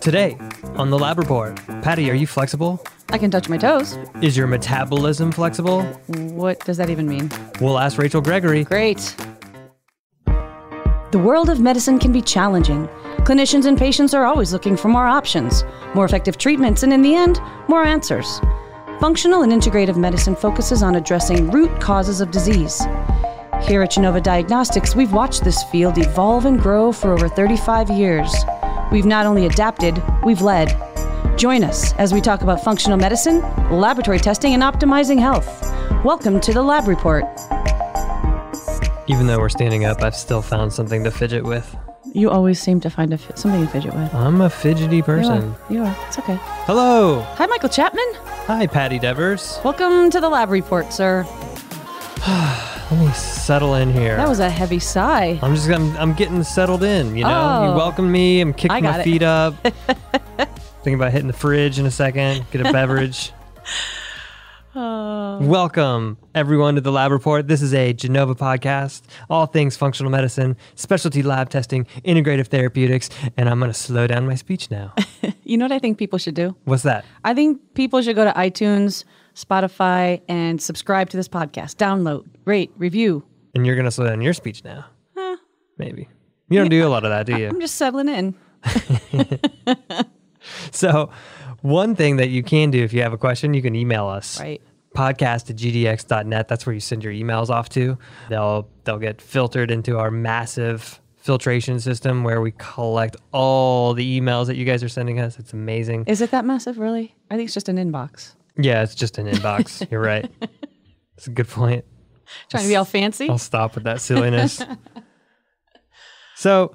Today on the Lab Report, Patty, are you flexible? I can touch my toes. Is your metabolism flexible? What does that even mean? We'll ask Rachel Gregory. Great. The world of medicine can be challenging. Clinicians and patients are always looking for more options, more effective treatments, and in the end, more answers. Functional and integrative medicine focuses on addressing root causes of disease. Here at Genova Diagnostics, we've watched this field evolve and grow for over 35 years. We've not only adapted, we've led. Join us as we talk about functional medicine, laboratory testing, and optimizing health. Welcome to the Lab Report. Even though we're standing up, I've still found something to fidget with. You always seem to find a fi- something to fidget with. I'm a fidgety You person. are. You are. It's okay. Hello. Hi, Michael Chapman. Hi, Patty Devers. Welcome to the Lab Report, sir. Let me settle in here. That was a heavy sigh. I'm just I'm, I'm getting settled in, you know? You Oh. welcomed me, I'm kicking my it. feet up. Thinking about hitting the fridge in a second, get a beverage. Oh. Welcome, everyone, to the Lab Report. This is a Genova podcast, all things functional medicine, specialty lab testing, integrative therapeutics, and I'm going to slow down my speech now. You know what I think people should do? What's that? I think people should go to iTunes, Spotify, and subscribe to this podcast. Download, rate, review. And you're going to slow down your speech now? Maybe. You don't do a lot of that, do you? I'm just settling in. So, one thing that you can do if you have a question, you can email us. Right. Podcast at gdx.net. That's where you send your emails off to. They'll they'll get filtered into our massive filtration system where we collect all the emails that you guys are sending us. It's amazing. Is it that massive, really? I think it's just an inbox. Yeah, it's just an inbox. You're right. It's a good point. Trying to be all fancy. I'll stop with that silliness. so,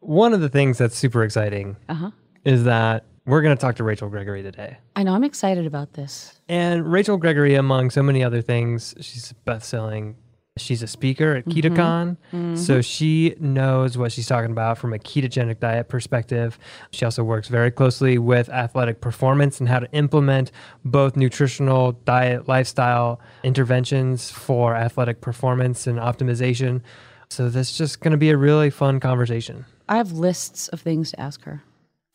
one of the things that's super exciting Uh-huh. is that we're going to talk to Rachel Gregory today. I know. I'm excited about this. And Rachel Gregory, among so many other things, she's best selling. She's a speaker at mm-hmm. KetoCon. Mm-hmm. So she knows what she's talking about from a ketogenic diet perspective. She also works very closely with athletic performance and how to implement both nutritional, diet, lifestyle interventions for athletic performance and optimization. So this is just going to be a really fun conversation. I have lists of things to ask her.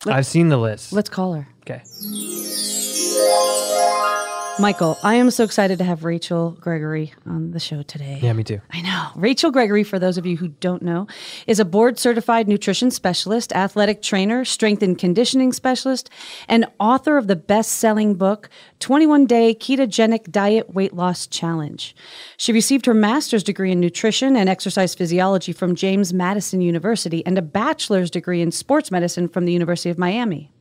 I've seen the list. Let's call her. Okay. Michael, I am so excited to have Rachel Gregory on the show today. Yeah, me too. I know. Rachel Gregory, for those of you who don't know, is a board certified nutrition specialist, athletic trainer, strength and conditioning specialist, and author of the best selling book, 21 Day Ketogenic Diet Weight Loss Challenge. She received her master's degree in nutrition and exercise physiology from James Madison University and a bachelor's degree in sports medicine from the University of Miami.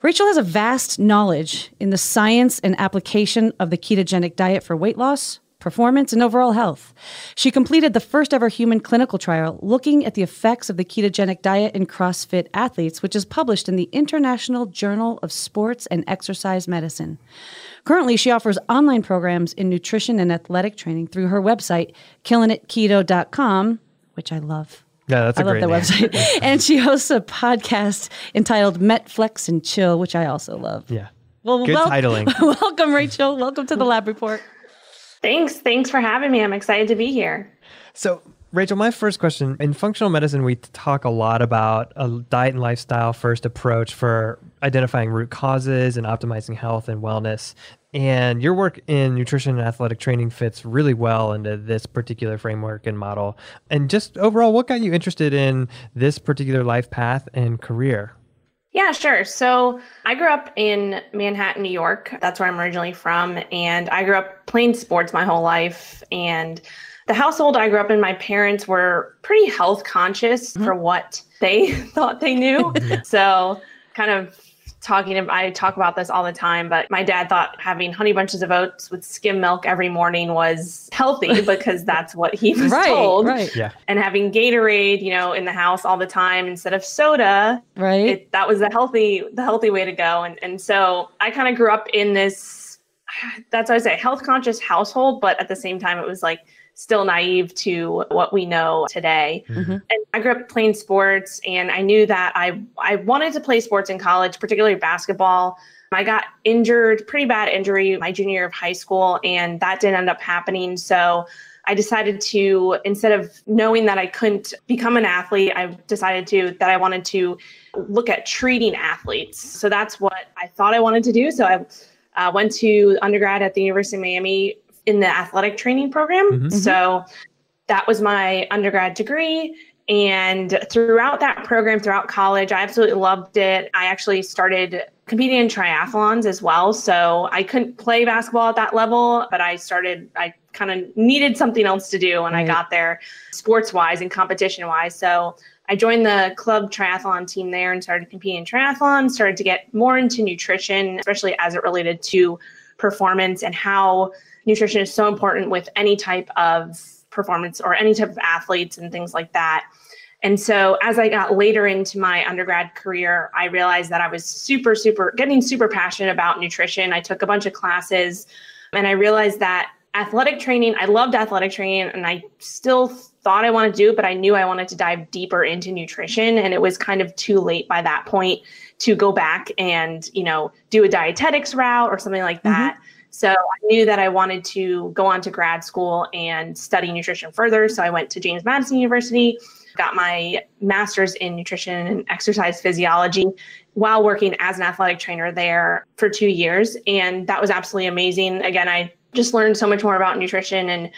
Rachel has a vast knowledge in the science and application of the ketogenic diet for weight loss, performance, and overall health. She completed the first ever human clinical trial looking at the effects of the ketogenic diet in CrossFit athletes, which is published in the International Journal of Sports and Exercise Medicine. Currently, she offers online programs in nutrition and athletic training through her website, killingitketo.com, which I love. Yeah, that's a I love great the name. website. and she hosts a podcast entitled Metflex and Chill, which I also love. Yeah. Well, Good wel- titling. welcome, Rachel. Welcome to the Lab Report. Thanks. Thanks for having me. I'm excited to be here. So, Rachel, my first question in functional medicine, we talk a lot about a diet and lifestyle first approach for identifying root causes and optimizing health and wellness. And your work in nutrition and athletic training fits really well into this particular framework and model. And just overall, what got you interested in this particular life path and career? Yeah, sure. So I grew up in Manhattan, New York. That's where I'm originally from. And I grew up playing sports my whole life. And the household I grew up in, my parents were pretty health conscious mm-hmm. for what they thought they knew. so, kind of talking about, I talk about this all the time, but my dad thought having honey bunches of oats with skim milk every morning was healthy because that's what he was Right, told. right, Yeah. And having Gatorade, you know, in the house all the time instead of soda, right. it, that was the healthy the healthy way to go and and so i kind of grew up in this that's what i say health conscious household but at the same time it was like still naive to what we know today Mhm. and i grew up playing sports and i knew that i i wanted to play sports in college particularly basketball I got injured, pretty bad injury my junior year of high school, and that didn't end up happening. So I decided to, instead of knowing that I couldn't become an athlete, I decided to, that I wanted to look at treating athletes. So that's what I thought I wanted to do. So I uh, went to undergrad at the University of Miami in the athletic training program. Mm-hmm. So that was my undergrad degree. And throughout that program, throughout college, I absolutely loved it. I actually started competing in triathlons as well. So I couldn't play basketball at that level, but I started, I kind of needed something else to do when right. I got there, sports wise and competition wise. So I joined the club triathlon team there and started competing in triathlon, started to get more into nutrition, especially as it related to performance and how nutrition is so important with any type of performance or any type of athletes and things like that. And so as I got later into my undergrad career, I realized that I was super, super getting super passionate about nutrition. I took a bunch of classes and I realized that athletic training, I loved athletic training and I still thought I wanted to do it, but I knew I wanted to dive deeper into nutrition. And it was kind of too late by that point to go back and, you know, do a dietetics route or something like that. Mm-hmm. So I knew that I wanted to go on to grad school and study nutrition further. So I went to James Madison University got my master's in nutrition and exercise physiology while working as an athletic trainer there for two years. And that was absolutely amazing. Again, I just learned so much more about nutrition. And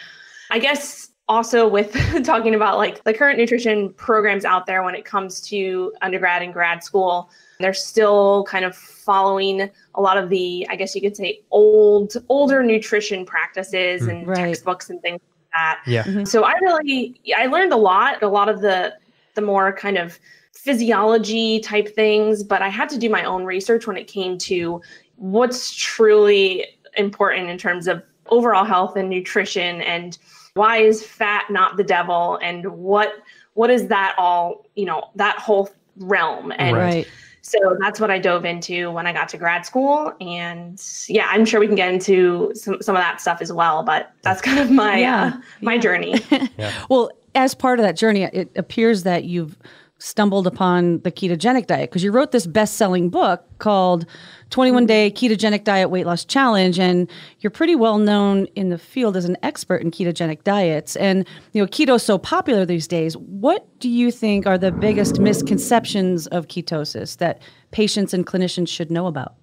I guess also with talking about like the current nutrition programs out there when it comes to undergrad and grad school, they're still kind of following a lot of the, I guess you could say, old, older nutrition practices and right. textbooks and things like that. Yeah. Mm-hmm. So I really I learned a lot, a lot of the the more kind of physiology type things, but I had to do my own research when it came to what's truly important in terms of overall health and nutrition and why is fat not the devil and what what is that all, you know, that whole realm and right. So that's what I dove into when I got to grad school. And yeah, I'm sure we can get into some, some of that stuff as well, but that's kind of my, yeah. uh, my yeah. journey. yeah. Well, as part of that journey, it appears that you've stumbled upon the ketogenic diet because you wrote this best-selling book called 21 day ketogenic diet weight loss challenge and you're pretty well known in the field as an expert in ketogenic diets. And you know keto's so popular these days. What do you think are the biggest misconceptions of ketosis that patients and clinicians should know about?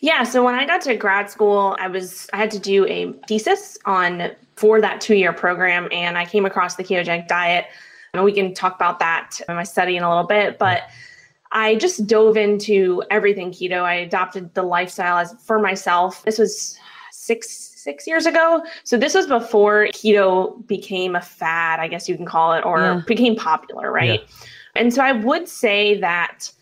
Yeah so when i got to grad school i was i had to do a thesis on for that two year program and i came across the ketogenic diet. And we can talk about that in my study in a little bit. But I just dove into everything keto. I adopted the lifestyle as for myself. This was six six years ago. So this was before keto became a fad, I guess you can call it, or yeah. became popular, right? Yeah. And so I would say that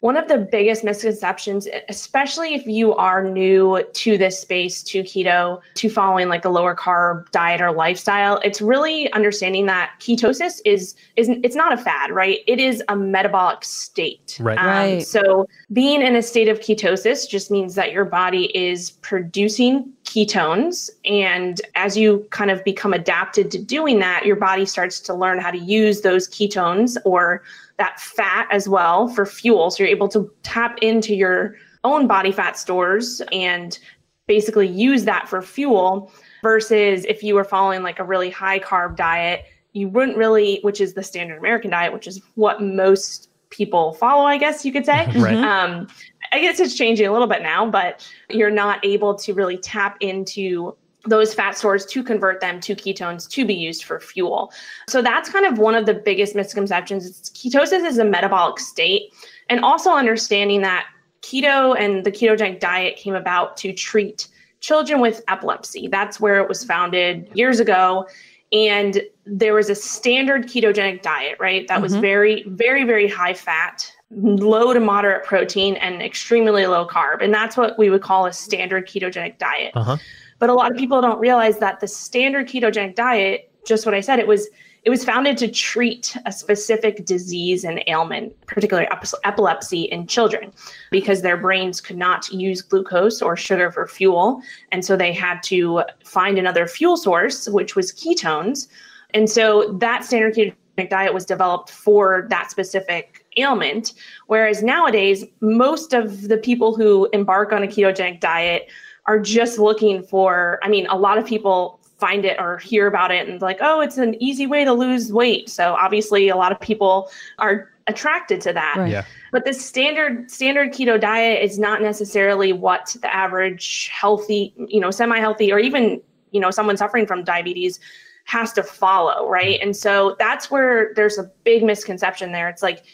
one of the biggest misconceptions, especially if you are new to this space, to keto, to following like a lower carb diet or lifestyle, it's really understanding that ketosis is is it's not a fad, right? It is a metabolic state. Right. Um, right. So being in a state of ketosis just means that your body is producing ketones, and as you kind of become adapted to doing that, your body starts to learn how to use those ketones or that fat as well for fuel. So you're able to tap into your own body fat stores and basically use that for fuel versus if you were following like a really high carb diet, you wouldn't really, which is the standard American diet, which is what most people follow, I guess you could say. right. Um, I guess it's changing a little bit now, but you're not able to really tap into those fat stores to convert them to ketones to be used for fuel. So that's kind of one of the biggest misconceptions. It's ketosis is a metabolic state and also understanding that keto and the ketogenic diet came about to treat children with epilepsy. That's where it was founded years ago and there was a standard ketogenic diet, right? That mm-hmm. was very very very high fat low to moderate protein and extremely low carb. And that's what we would call a standard ketogenic diet. Uh-huh. But a lot of people don't realize that the standard ketogenic diet, just what I said, it was it was founded to treat a specific disease and ailment, particularly epilepsy in children, because their brains could not use glucose or sugar for fuel. And so they had to find another fuel source, which was ketones. And so that standard ketogenic diet was developed for that specific ailment. Whereas nowadays, most of the people who embark on a ketogenic diet are just looking for, I mean, a lot of people find it or hear about it and like, oh, it's an easy way to lose weight. So obviously a lot of people are attracted to that. Right. Yeah. But the standard standard keto diet is not necessarily what the average healthy, you know, semi-healthy or even, you know, someone suffering from diabetes has to follow, right? Mm-hmm. And so that's where there's a big misconception there. It's like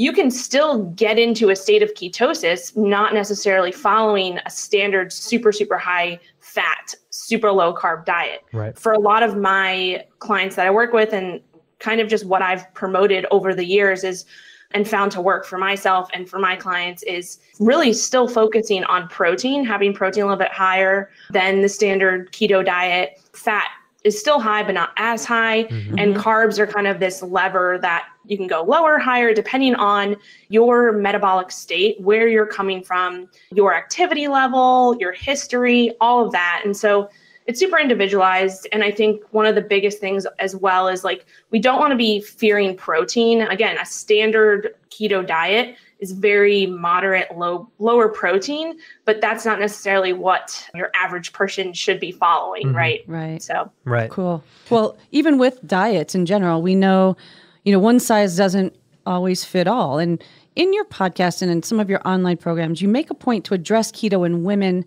you can still get into a state of ketosis, not necessarily following a standard super, super high fat, super low carb diet. Right. For a lot of my clients that I work with, and kind of just what I've promoted over the years is and found to work for myself and for my clients is really still focusing on protein, having protein a little bit higher than the standard keto diet. Fat is still high, but not as high. Mm-hmm. And mm-hmm. carbs are kind of this lever that you can go lower, higher, depending on your metabolic state, where you're coming from, your activity level, your history, all of that. And so it's super individualized. And I think one of the biggest things as well is like, we don't want to be fearing protein. Again, a standard keto diet is very moderate, low, lower protein, but that's not necessarily what your average person should be following, mm-hmm. right? Right. So Right. Cool. Well, even with diets in general, we know, you know, one size doesn't always fit all. And in your podcast and in some of your online programs, you make a point to address keto in women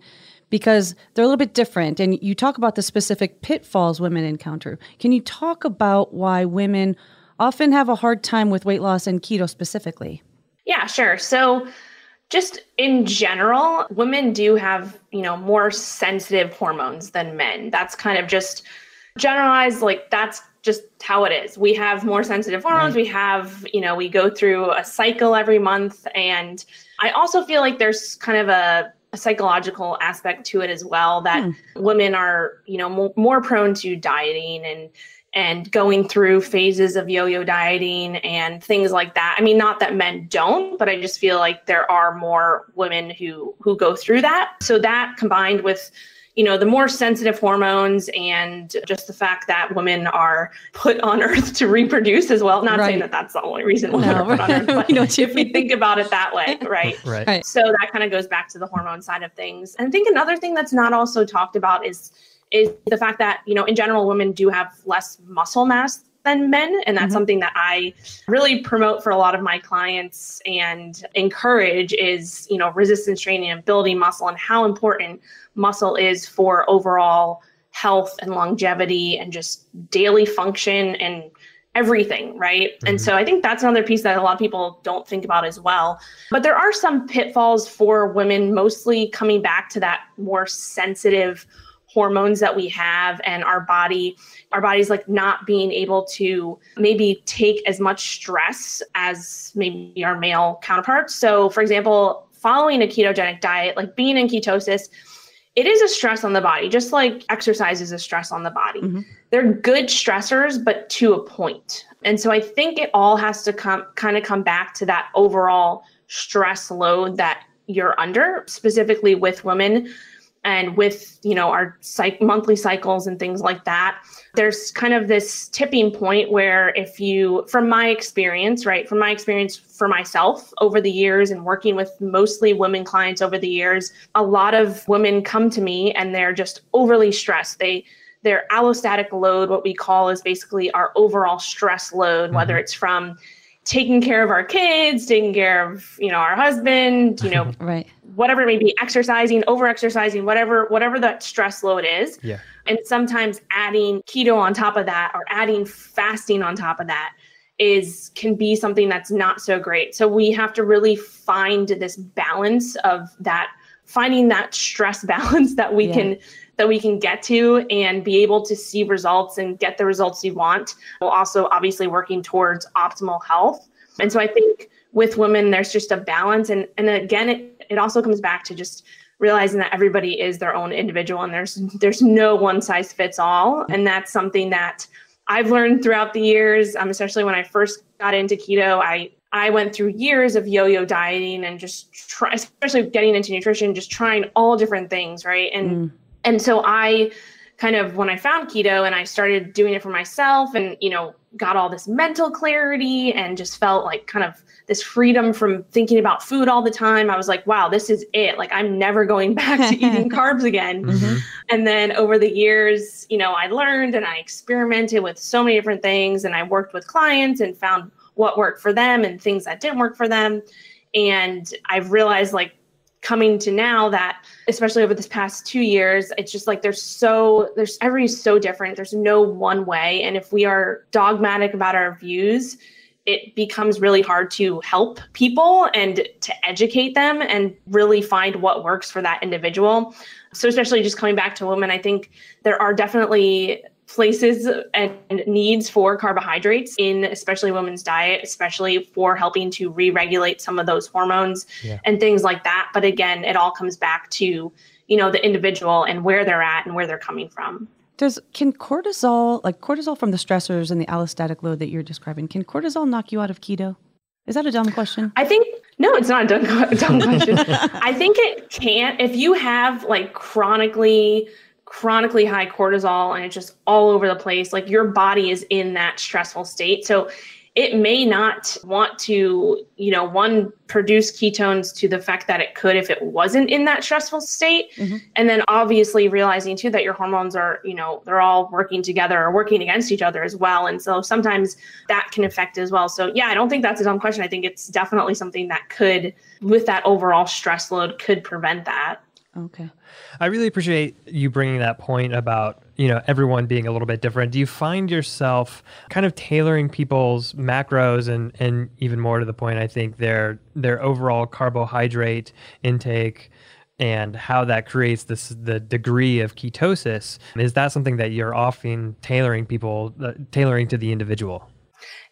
because they're a little bit different. And you talk about the specific pitfalls women encounter. Can you talk about why women often have a hard time with weight loss and keto specifically? Yeah, sure. So just in general, women do have, you know, more sensitive hormones than men. That's kind of just generalized, like that's just how it is. We have more sensitive hormones. We have, you know, we go through a cycle every month. And I also feel like there's kind of a, a psychological aspect to it as well that hmm. women are, you know, mo- more prone to dieting and and going through phases of yo-yo dieting and things like that. I mean, not that men don't, but I just feel like there are more women who who go through that. So that combined with you know the more sensitive hormones and just the fact that women are put on earth to reproduce as well not Right. saying that that's the only reason women No. are put on earth but We know what if we think about it that way right Right. Right. so that kind of goes back to the hormone side of things. And I think another thing that's not also talked about is is the fact that, you know, in general women do have less muscle mass than men and that's mm-hmm. something that I really promote for a lot of my clients and encourage is, you know, resistance training and building muscle and how important muscle is for overall health and longevity and just daily function and everything, right? And mm-hmm. so I think that's another piece that a lot of people don't think about as well. But there are some pitfalls for women, mostly coming back to that more sensitive hormones that we have and our body our body's like not being able to maybe take as much stress as maybe our male counterparts so for example following a ketogenic diet like being in ketosis it is a stress on the body just like exercise is a stress on the body. Mm-hmm. They're good stressors but to a point. point and so i think it all has to come kind of come back to that overall stress load that you're under specifically with women and with you know our psych- monthly cycles and things like that there's kind of this tipping point where if you from my experience right from my experience for myself over the years and working with mostly women clients over the years a lot of women come to me and they're just overly stressed. They their allostatic load what we call is basically our overall stress load whether mm-hmm. it's from taking care of our kids taking care of you know our husband you know Right. whatever it may be exercising over exercising whatever whatever that stress load is Yeah. and sometimes adding keto on top of that or adding fasting on top of that is can be something that's not so great so we have to really find this balance of that finding that stress balance that we Yeah. can that we can get to and be able to see results and get the results you want while also obviously working towards optimal health. And so i think with women there's just a balance. And and again it, it also comes back to just realizing that everybody is their own individual and there's there's no one size fits all. And that's something that i've learned throughout the years um, especially when i first got into keto. I i went through years of yo-yo dieting and just try especially getting into nutrition just trying all different things right? And and so i kind of when I found keto and I started doing it for myself and, you know, got all this mental clarity and just felt like kind of this freedom from thinking about food all the time. I was like, wow, this is it. Like, I'm never going back to eating carbs again. Mm-hmm. And then over the years, you know, I learned and I experimented with so many different things and I worked with clients and found what worked for them and things that didn't work for them. And I've realized, like, coming to now that especially over this past two years it's just like there's so there's everybody's so different. There's no one way. And if we are dogmatic about our views it becomes really hard to help people and to educate them and really find what works for that individual. So especially just coming back to women i think there are definitely places and needs for carbohydrates in especially women's diet, especially for helping to re-regulate some of those hormones yeah. and things like that. But again, it all comes back to, you know, the individual and where they're at and where they're coming from. Does can cortisol, like cortisol from the stressors and the allostatic load that you're describing, can cortisol knock you out of keto? Is that a dumb question? I think no, it's not a dumb, dumb question. I think it can if you have like chronically chronically high cortisol and it's just all over the place. Like your body is in that stressful state. So it may not want to, you know, one produce ketones to the fact that it could if it wasn't in that stressful state. Mm-hmm. And then obviously realizing too that your hormones are, you know, they're all working together or working against each other as well. And so sometimes that can affect as well. So yeah, I don't think that's a dumb question. I think it's definitely something that could, with that overall stress load, could prevent that. Okay. I really appreciate you bringing that point about, you know, everyone being a little bit different. Do you find yourself kind of tailoring people's macros and and even more to the point I think their their overall carbohydrate intake and how that creates this the degree of ketosis is that something that you're often tailoring people uh, tailoring to the individual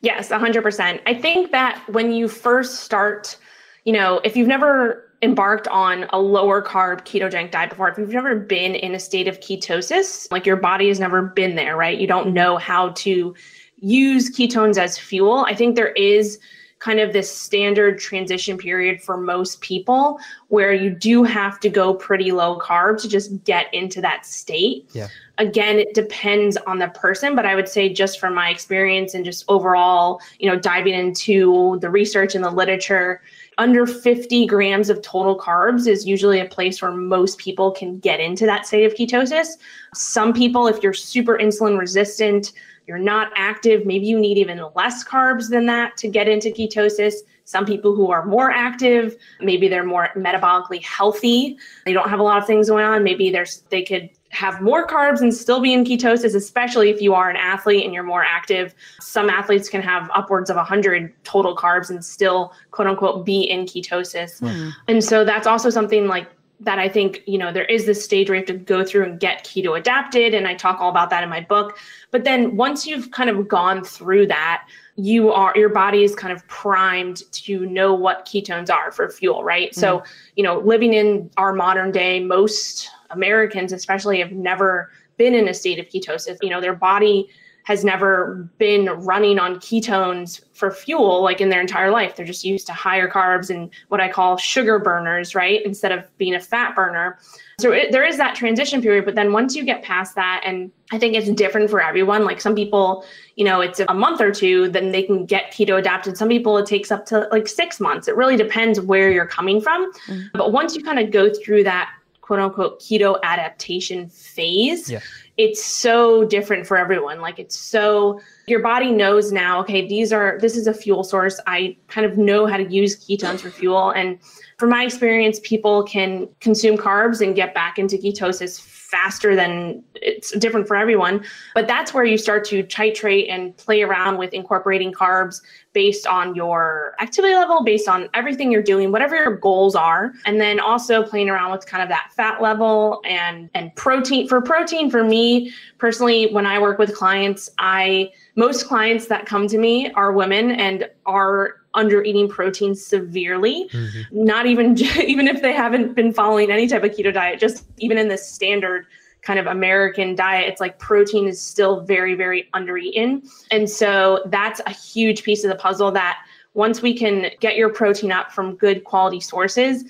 yes 100% i think that when you first start you know if you've never embarked on a lower carb ketogenic diet before, if you've never been in a state of ketosis, like your body has never been there, right? You don't know how to use ketones as fuel. I think there is kind of this standard transition period for most people where you do have to go pretty low carb to just get into that state. Yeah. Again, it depends on the person, but I would say just from my experience and just overall, you know, diving into the research and the literature, under 50 grams of total carbs is usually a place where most people can get into that state of ketosis. Some people, if you're super insulin resistant, you're not active, maybe you need even less carbs than that to get into ketosis. Some people who are more active, maybe they're more metabolically healthy. They don't have a lot of things going on. Maybe there's they could have more carbs and still be in ketosis, especially if you are an athlete and you're more active. Some athletes can have upwards of 100 total carbs and still, quote unquote, be in ketosis. Mm. And so that's also something like that I think, you know, there is this stage where you have to go through and get keto adapted. And I talk all about that in my book. But then once you've kind of gone through that, you are your body is kind of primed to know what ketones are for fuel, right? Mm. So, you know, living in our modern day, most Americans, especially, have never been in a state of ketosis. You know, their body has never been running on ketones for fuel like in their entire life. They're just used to higher carbs and what I call sugar burners, right? Instead of being a fat burner. So it, there is that transition period. But then once you get past that, and I think it's different for everyone. Like some people, you know, it's a month or two, then they can get keto adapted. Some people, it takes up to like six months. It really depends where you're coming from. Mm-hmm. But once you kind of go through that quote unquote keto adaptation phase. Yeah. It's so different for everyone. Like it's so your body knows now, okay, these are this is a fuel source. I kind of know how to use ketones for fuel. And from my experience, people can consume carbs and get back into ketosis faster than it's different for everyone. But that's where you start to titrate and play around with incorporating carbs based on your activity level, based on everything you're doing, whatever your goals are. And then also playing around with kind of that fat level and and protein. For protein, for me personally, when I work with clients, I most clients that come to me are women and are under eating protein severely mm-hmm. not even even if they haven't been following any type of keto diet just even in the standard kind of american diet it's like protein is still very very under eaten and so that's a huge piece of the puzzle that once we can get your protein up from good quality sources,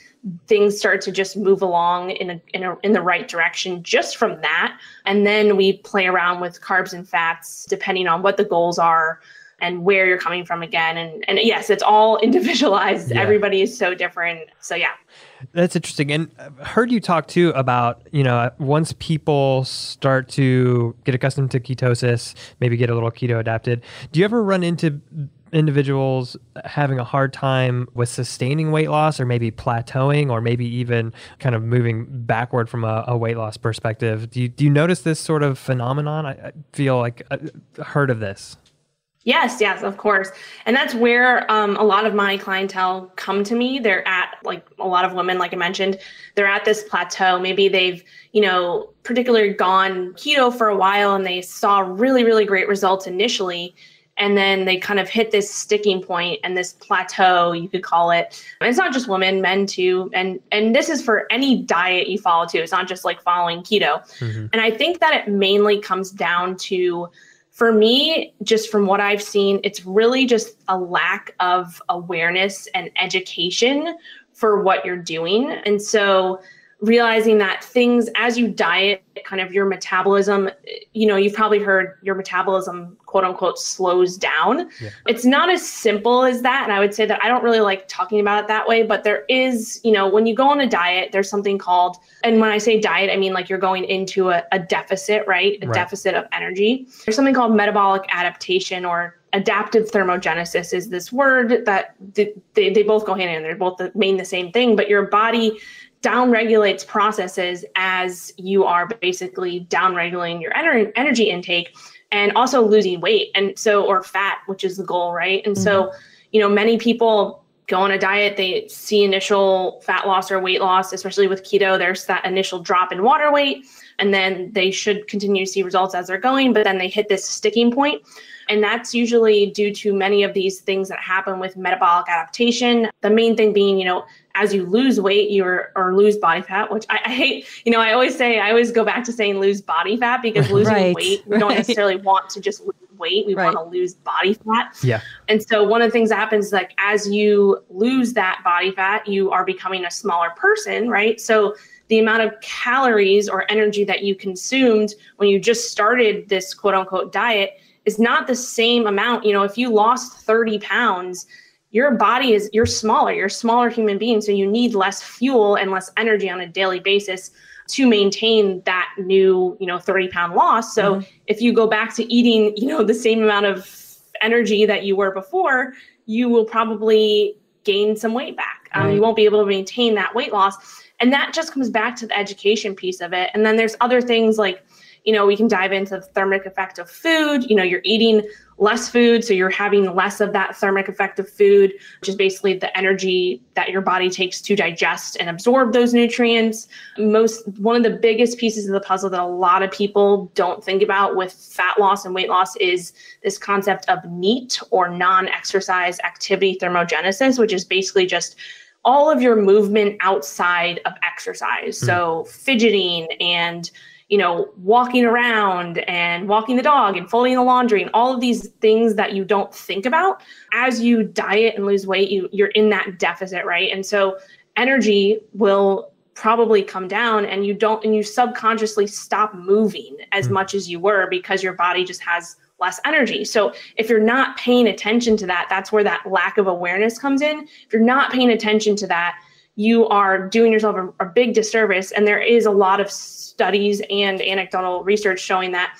things start to just move along in a, in a, in the right direction just from that. And then we play around with carbs and fats depending on what the goals are and where you're coming from again. And and yes, it's all individualized. Yeah. Everybody is so different. So yeah. That's interesting. And I've heard you talk too about, you know, once people start to get accustomed to ketosis, maybe get a little keto adapted, do you ever run into individuals having a hard time with sustaining weight loss or maybe plateauing or maybe even kind of moving backward from a, a weight loss perspective do you, do you notice this sort of phenomenon i, I feel like i heard of this Yes, yes, of course. And that's where um, a lot of my clientele come to me. They're at, like a lot of women, like I mentioned, they're at this plateau. Maybe they've, you know, particularly gone keto for a while and they saw really, really great results initially. And then they kind of hit this sticking point and this plateau, you could call it. And it's not just women, men too. And and this is for any diet you follow too. It's not just like following keto. Mm-hmm. And I think that it mainly comes down to for me, just from what I've seen, it's really just a lack of awareness and education for what you're doing. And so realizing that things as you diet kind of your metabolism you know you've probably heard your metabolism quote unquote slows down yeah. it's not as simple as that and i would say that i don't really like talking about it that way but there is you know when you go on a diet there's something called and when i say diet i mean like you're going into a, a deficit right a right. deficit of energy there's something called metabolic adaptation or adaptive thermogenesis is this word that they, they both go hand in hand they're both the, mean the same thing but your body downregulates processes as you are basically downregulating your ener- energy intake and also losing weight and so or fat which is the goal right? And mm-hmm. so you know many people go on a diet they see initial fat loss or weight loss especially with keto there's that initial drop in water weight and then they should continue to see results as they're going but then they hit this sticking point. And that's usually due to many of these things that happen with metabolic adaptation. The main thing being you know as you lose weight you or lose body fat which I, I, hate you know i always say i always go back to saying lose body fat because losing right, weight we right. don't necessarily want to just lose weight we right. want to lose body fat. Yeah. And so one of the things that happens like as you lose that body fat you are becoming a smaller person right? So the amount of calories or energy that you consumed when you just started this quote unquote diet is not the same amount. You know if you lost 30 pounds your body is you're smaller you're a smaller human being so you need less fuel and less energy on a daily basis to maintain that new you know 30 pound loss. So mm-hmm. if you go back to eating you know the same amount of energy that you were before you will probably gain some weight back. Um, you won't be able to maintain that weight loss. And that just comes back to the education piece of it. And then there's other things like you know, we can dive into the thermic effect of food. You know, you're eating less food, so you're having less of that thermic effect of food, which is basically the energy that your body takes to digest and absorb those nutrients. Most one of the biggest pieces of the puzzle that a lot of people don't think about with fat loss and weight loss is this concept of NEAT or non-exercise activity thermogenesis, which is basically just all of your movement outside of exercise. Mm. So fidgeting and you know, walking around and walking the dog and folding the laundry and all of these things that you don't think about as you diet and lose weight, you you're in that deficit, right? And so energy will probably come down and you don't and you subconsciously stop moving as mm. much as you were because your body just has less energy. So if you're not paying attention to that, that's where that lack of awareness comes in. If you're not paying attention to that, you are doing yourself a, a big disservice and there is a lot of studies and anecdotal research showing that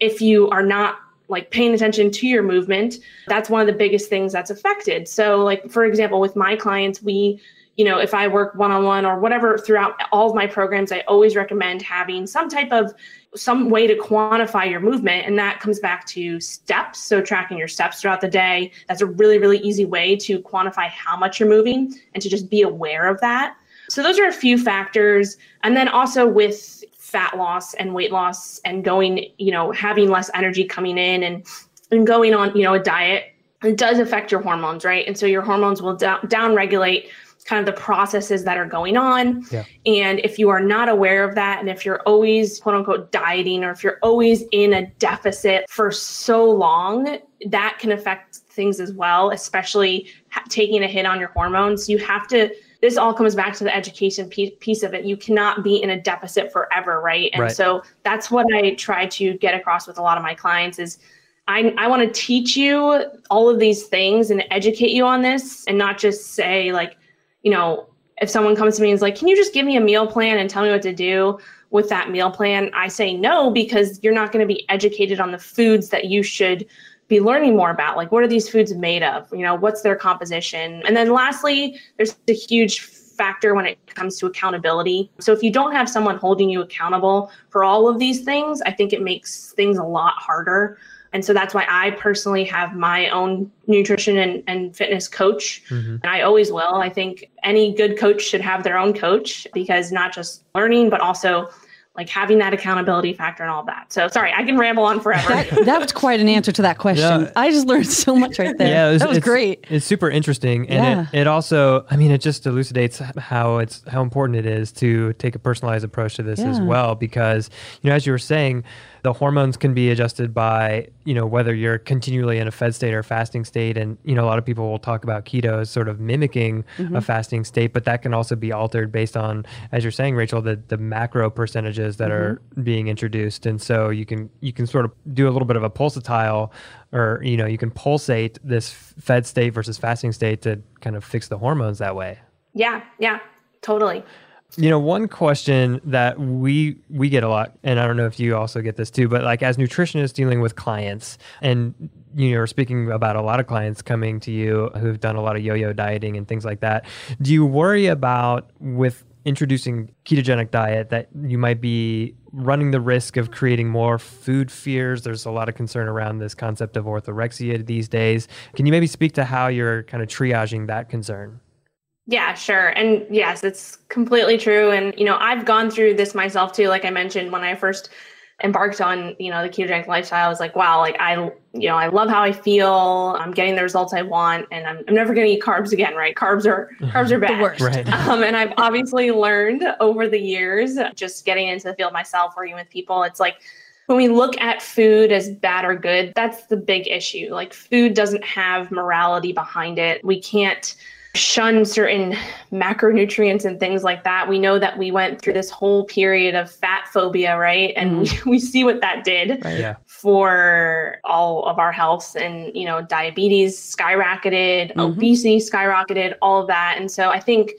if you are not like paying attention to your movement, that's one of the biggest things that's affected. So, like, for example, with my clients, we you know, if I work one on one or whatever throughout all of my programs, I always recommend having some type of some way to quantify your movement. And that comes back to steps. So, tracking your steps throughout the day. That's a really, really easy way to quantify how much you're moving and to just be aware of that. So, those are a few factors. And then also with fat loss and weight loss and going, you know, having less energy coming in and, and going on, you know, a diet, it does affect your hormones, right? And so your hormones will down, down regulate kind of the processes that are going on. Yeah. And if you are not aware of that, and if you're always quote unquote dieting, or if you're always in a deficit for so long, that can affect things as well, especially ha- taking a hit on your hormones. You have to, this all comes back to the education piece of it. You cannot be in a deficit forever, right? And right. so that's what I try to get across with a lot of my clients is I, I want to teach you all of these things and educate you on this and not just say like, you know, if someone comes to me and is like, can you just give me a meal plan and tell me what to do with that meal plan? I say no, because you're not going to be educated on the foods that you should be learning more about. Like, what are these foods made of? You know, what's their composition? And then lastly, there's a huge factor when it comes to accountability. So if you don't have someone holding you accountable for all of these things, I think it makes things a lot harder. And so that's why I personally have my own nutrition and, and fitness coach. Mm-hmm. And I always will. I think any good coach should have their own coach because not just learning, but also like having that accountability factor and all that. So sorry, I can ramble on forever. that, that was quite an answer to that question. Yeah. I just learned so much right there. Yeah, was, that was it's, great. It's super interesting, and yeah. it, it also, I mean, it just elucidates how it's how important it is to take a personalized approach to this yeah. as well. Because you know, as you were saying, the hormones can be adjusted by you know whether you're continually in a fed state or fasting state and you know a lot of people will talk about keto as sort of mimicking mm-hmm. a fasting state but that can also be altered based on as you're saying rachel the, the macro percentages that mm-hmm. are being introduced and so you can you can sort of do a little bit of a pulsatile or you know you can pulsate this fed state versus fasting state to kind of fix the hormones that way yeah yeah totally you know, one question that we we get a lot, and I don't know if you also get this too, but like as nutritionists dealing with clients, and you know, speaking about a lot of clients coming to you who've done a lot of yo-yo dieting and things like that, do you worry about with introducing ketogenic diet that you might be running the risk of creating more food fears. There's a lot of concern around this concept of orthorexia these days. Can you maybe speak to how you're kind of triaging that concern? Yeah, sure. And yes, it's completely true. And, you know, I've gone through this myself too. Like I mentioned, when I first embarked on, you know, the ketogenic lifestyle, I was like, wow, like I, you know, I love how I feel. I'm getting the results I want and I'm, I'm never going to eat carbs again, right? Carbs are, carbs are bad. worst. Right. Um, and I've obviously learned over the years, just getting into the field myself, working with people, it's like, when we look at food as bad or good, that's the big issue. Like food doesn't have morality behind it. We can't shun certain macronutrients and things like that. We know that we went through this whole period of fat phobia, right? And mm-hmm. we, we see what that did right. yeah. for all of our health and, you know, diabetes skyrocketed, mm-hmm. obesity skyrocketed, all of that. And so I think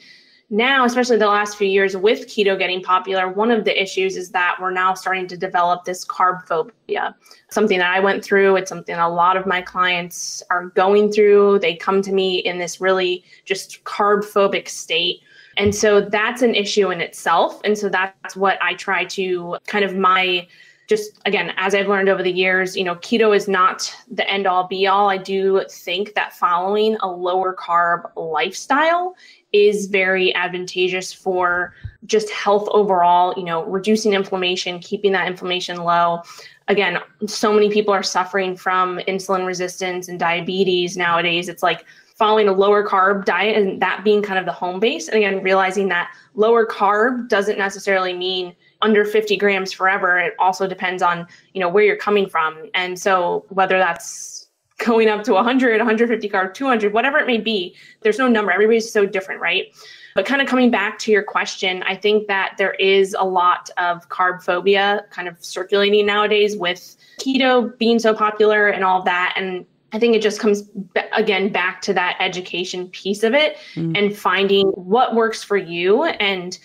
now, especially the last few years with keto getting popular, one of the issues is that we're now starting to develop this carb phobia. Something that I went through, it's something a lot of my clients are going through. They come to me in this really just carb phobic state. And so that's an issue in itself. And so that's what I try to kind of my just again, as I've learned over the years, you know, keto is not the end all be all. I do think that following a lower carb lifestyle is very advantageous for just health overall, you know, reducing inflammation, keeping that inflammation low. Again, so many people are suffering from insulin resistance and diabetes nowadays. It's like following a lower carb diet and that being kind of the home base. And again, realizing that lower carb doesn't necessarily mean under 50 grams forever. It also depends on, you know, where you're coming from. And so whether that's going up to 100, 150 carb, 200, whatever it may be, there's no number. Everybody's so different, right? But kind of coming back to your question, I think that there is a lot of carb phobia kind of circulating nowadays with keto being so popular and all that. And I think it just comes again back to that education piece of it mm. and finding what works for you and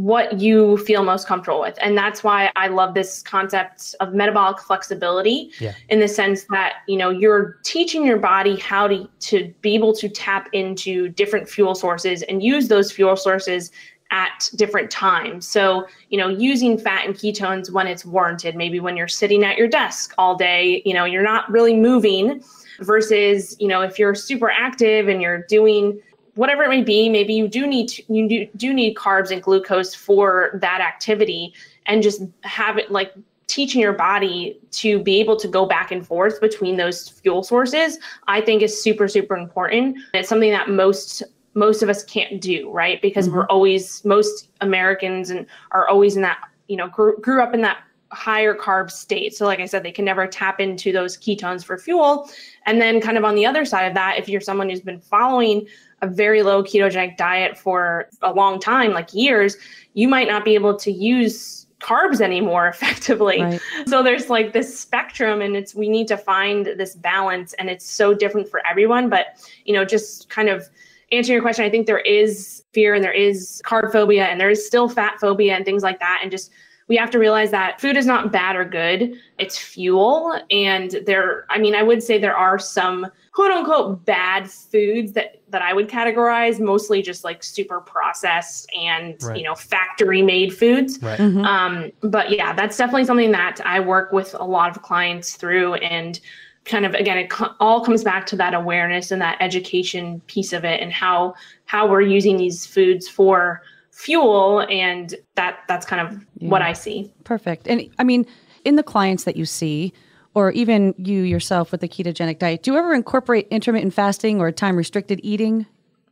what you feel most comfortable with. And that's why I love this concept of metabolic flexibility yeah. in the sense that, you know, you're teaching your body how to, to be able to tap into different fuel sources and use those fuel sources at different times. So, you know, using fat and ketones when it's warranted, maybe when you're sitting at your desk all day, you know, you're not really moving versus, you know, if you're super active and you're doing whatever it may be maybe you do need to, you do, do need carbs and glucose for that activity and just have it like teaching your body to be able to go back and forth between those fuel sources i think is super super important it's something that most most of us can't do, right? Because mm-hmm. we're always most Americans and are always in that, you know, grew, grew up in that higher carb state. So like I said, they can never tap into those ketones for fuel. And then kind of on the other side of that, if you're someone who's been following a very low ketogenic diet for a long time, like years, you might not be able to use carbs anymore effectively. Right. So there's like this spectrum and it's we need to find this balance and it's so different for everyone, but you know, just kind of answering your question, I think there is fear and there is carb phobia and there is still fat phobia and things like that and just we have to realize that food is not bad or good. It's fuel. And there, I mean, I would say there are some quote unquote bad foods that, that I would categorize, mostly just like super processed and, right. you know, factory made foods. Right. Mm-hmm. Um, but yeah, that's definitely something that I work with a lot of clients through. And kind of again it co- all comes back to that awareness and that education piece of it and how how we're using these foods for fuel and that that's kind of yeah. what i see perfect and i mean in the clients that you see or even you yourself with the ketogenic diet do you ever incorporate intermittent fasting or time restricted eating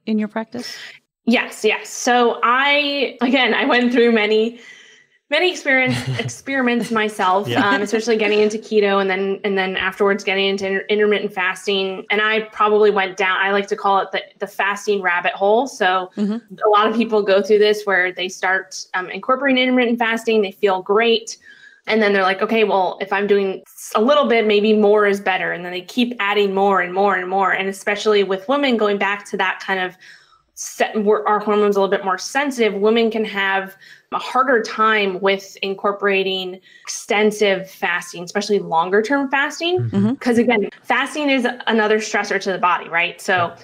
in your practice yes yes so i again i went through many many experience experiments myself, yeah. um, especially getting into keto and then and then afterwards getting into inter- intermittent fasting. And I probably went down. I like to call it the the fasting rabbit hole. So mm-hmm. a lot of people go through this where they start um, incorporating intermittent fasting. They feel great. And then they're like, okay, well, if I'm doing a little bit, maybe more is better. And then they keep adding more and more and more. And especially with women going back to that kind of set, our hormones a little bit more sensitive, women can have a harder time with incorporating extensive fasting, especially longer term fasting. Because mm-hmm. again, fasting is another stressor to the body, right? So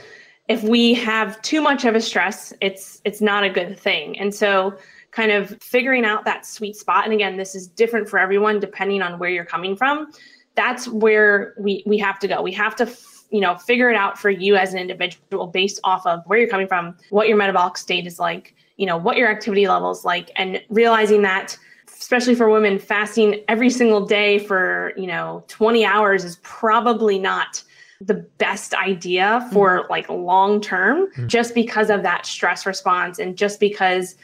if we have too much of a stress, it's it's not a good thing. And so kind of figuring out that sweet spot. And again, this is different for everyone depending on where you're coming from. That's where we we have to go. We have to you know figure it out for you as an individual based off of where you're coming from, what your metabolic state is like, you know what your activity levels like and realizing that especially for women fasting every single day for you know 20 hours is probably not the best idea for mm-hmm. like long term mm-hmm. just because of that stress response and just because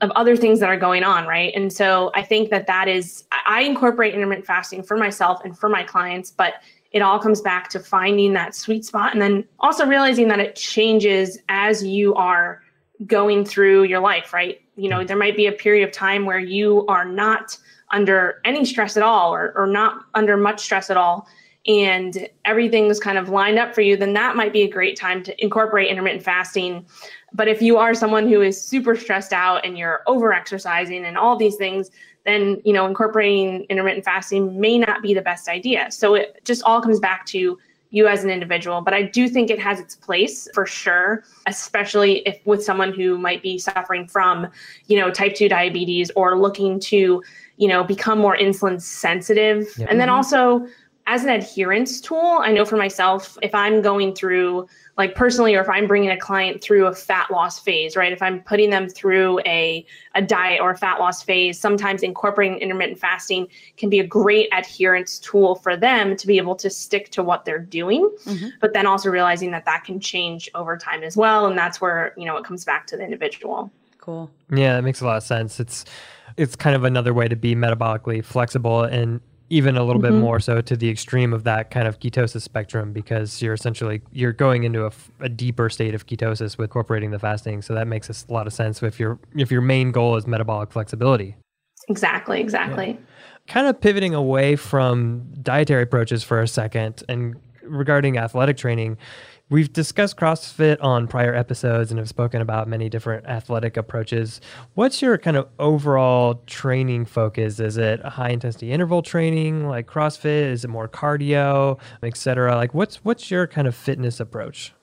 of other things that are going on right and so i think that that is i incorporate intermittent fasting for myself and for my clients but it all comes back to finding that sweet spot and then also realizing that it changes as you are going through your life, right? You know, mm-hmm. there might be a period of time where you are not under any stress at all or, or not under much stress at all and everything's kind of lined up for you, then that might be a great time to incorporate intermittent fasting. But if you are someone who is super stressed out and you're over exercising and all these things, then you know incorporating intermittent fasting may not be the best idea. So it just all comes back to you as an individual but i do think it has its place for sure especially if with someone who might be suffering from you know type 2 diabetes or looking to you know become more insulin sensitive yep. and then mm-hmm. also as an adherence tool i know for myself if i'm going through like personally or if i'm bringing a client through a fat loss phase right? If i'm putting them through a, a diet or a fat loss phase sometimes incorporating intermittent fasting can be a great adherence tool for them to be able to stick to what they're doing. Mm-hmm. but then also realizing that that can change over time as well and that's where you know it comes back to the individual. Cool. Yeah that makes a lot of sense. It's it's kind of another way to be metabolically flexible and even a little mm-hmm. bit more so to the extreme of that kind of ketosis spectrum because you're essentially you're going into a, a, deeper state of ketosis with incorporating the fasting so that makes a lot of sense if your if your main goal is metabolic flexibility exactly exactly yeah. kind of pivoting away from dietary approaches for a second and regarding athletic training We've discussed CrossFit on prior episodes and have spoken about many different athletic approaches. What's your kind of overall training focus? Is it high intensity interval training like CrossFit? Is it more cardio, etc.? Like what's what's your kind of fitness approach?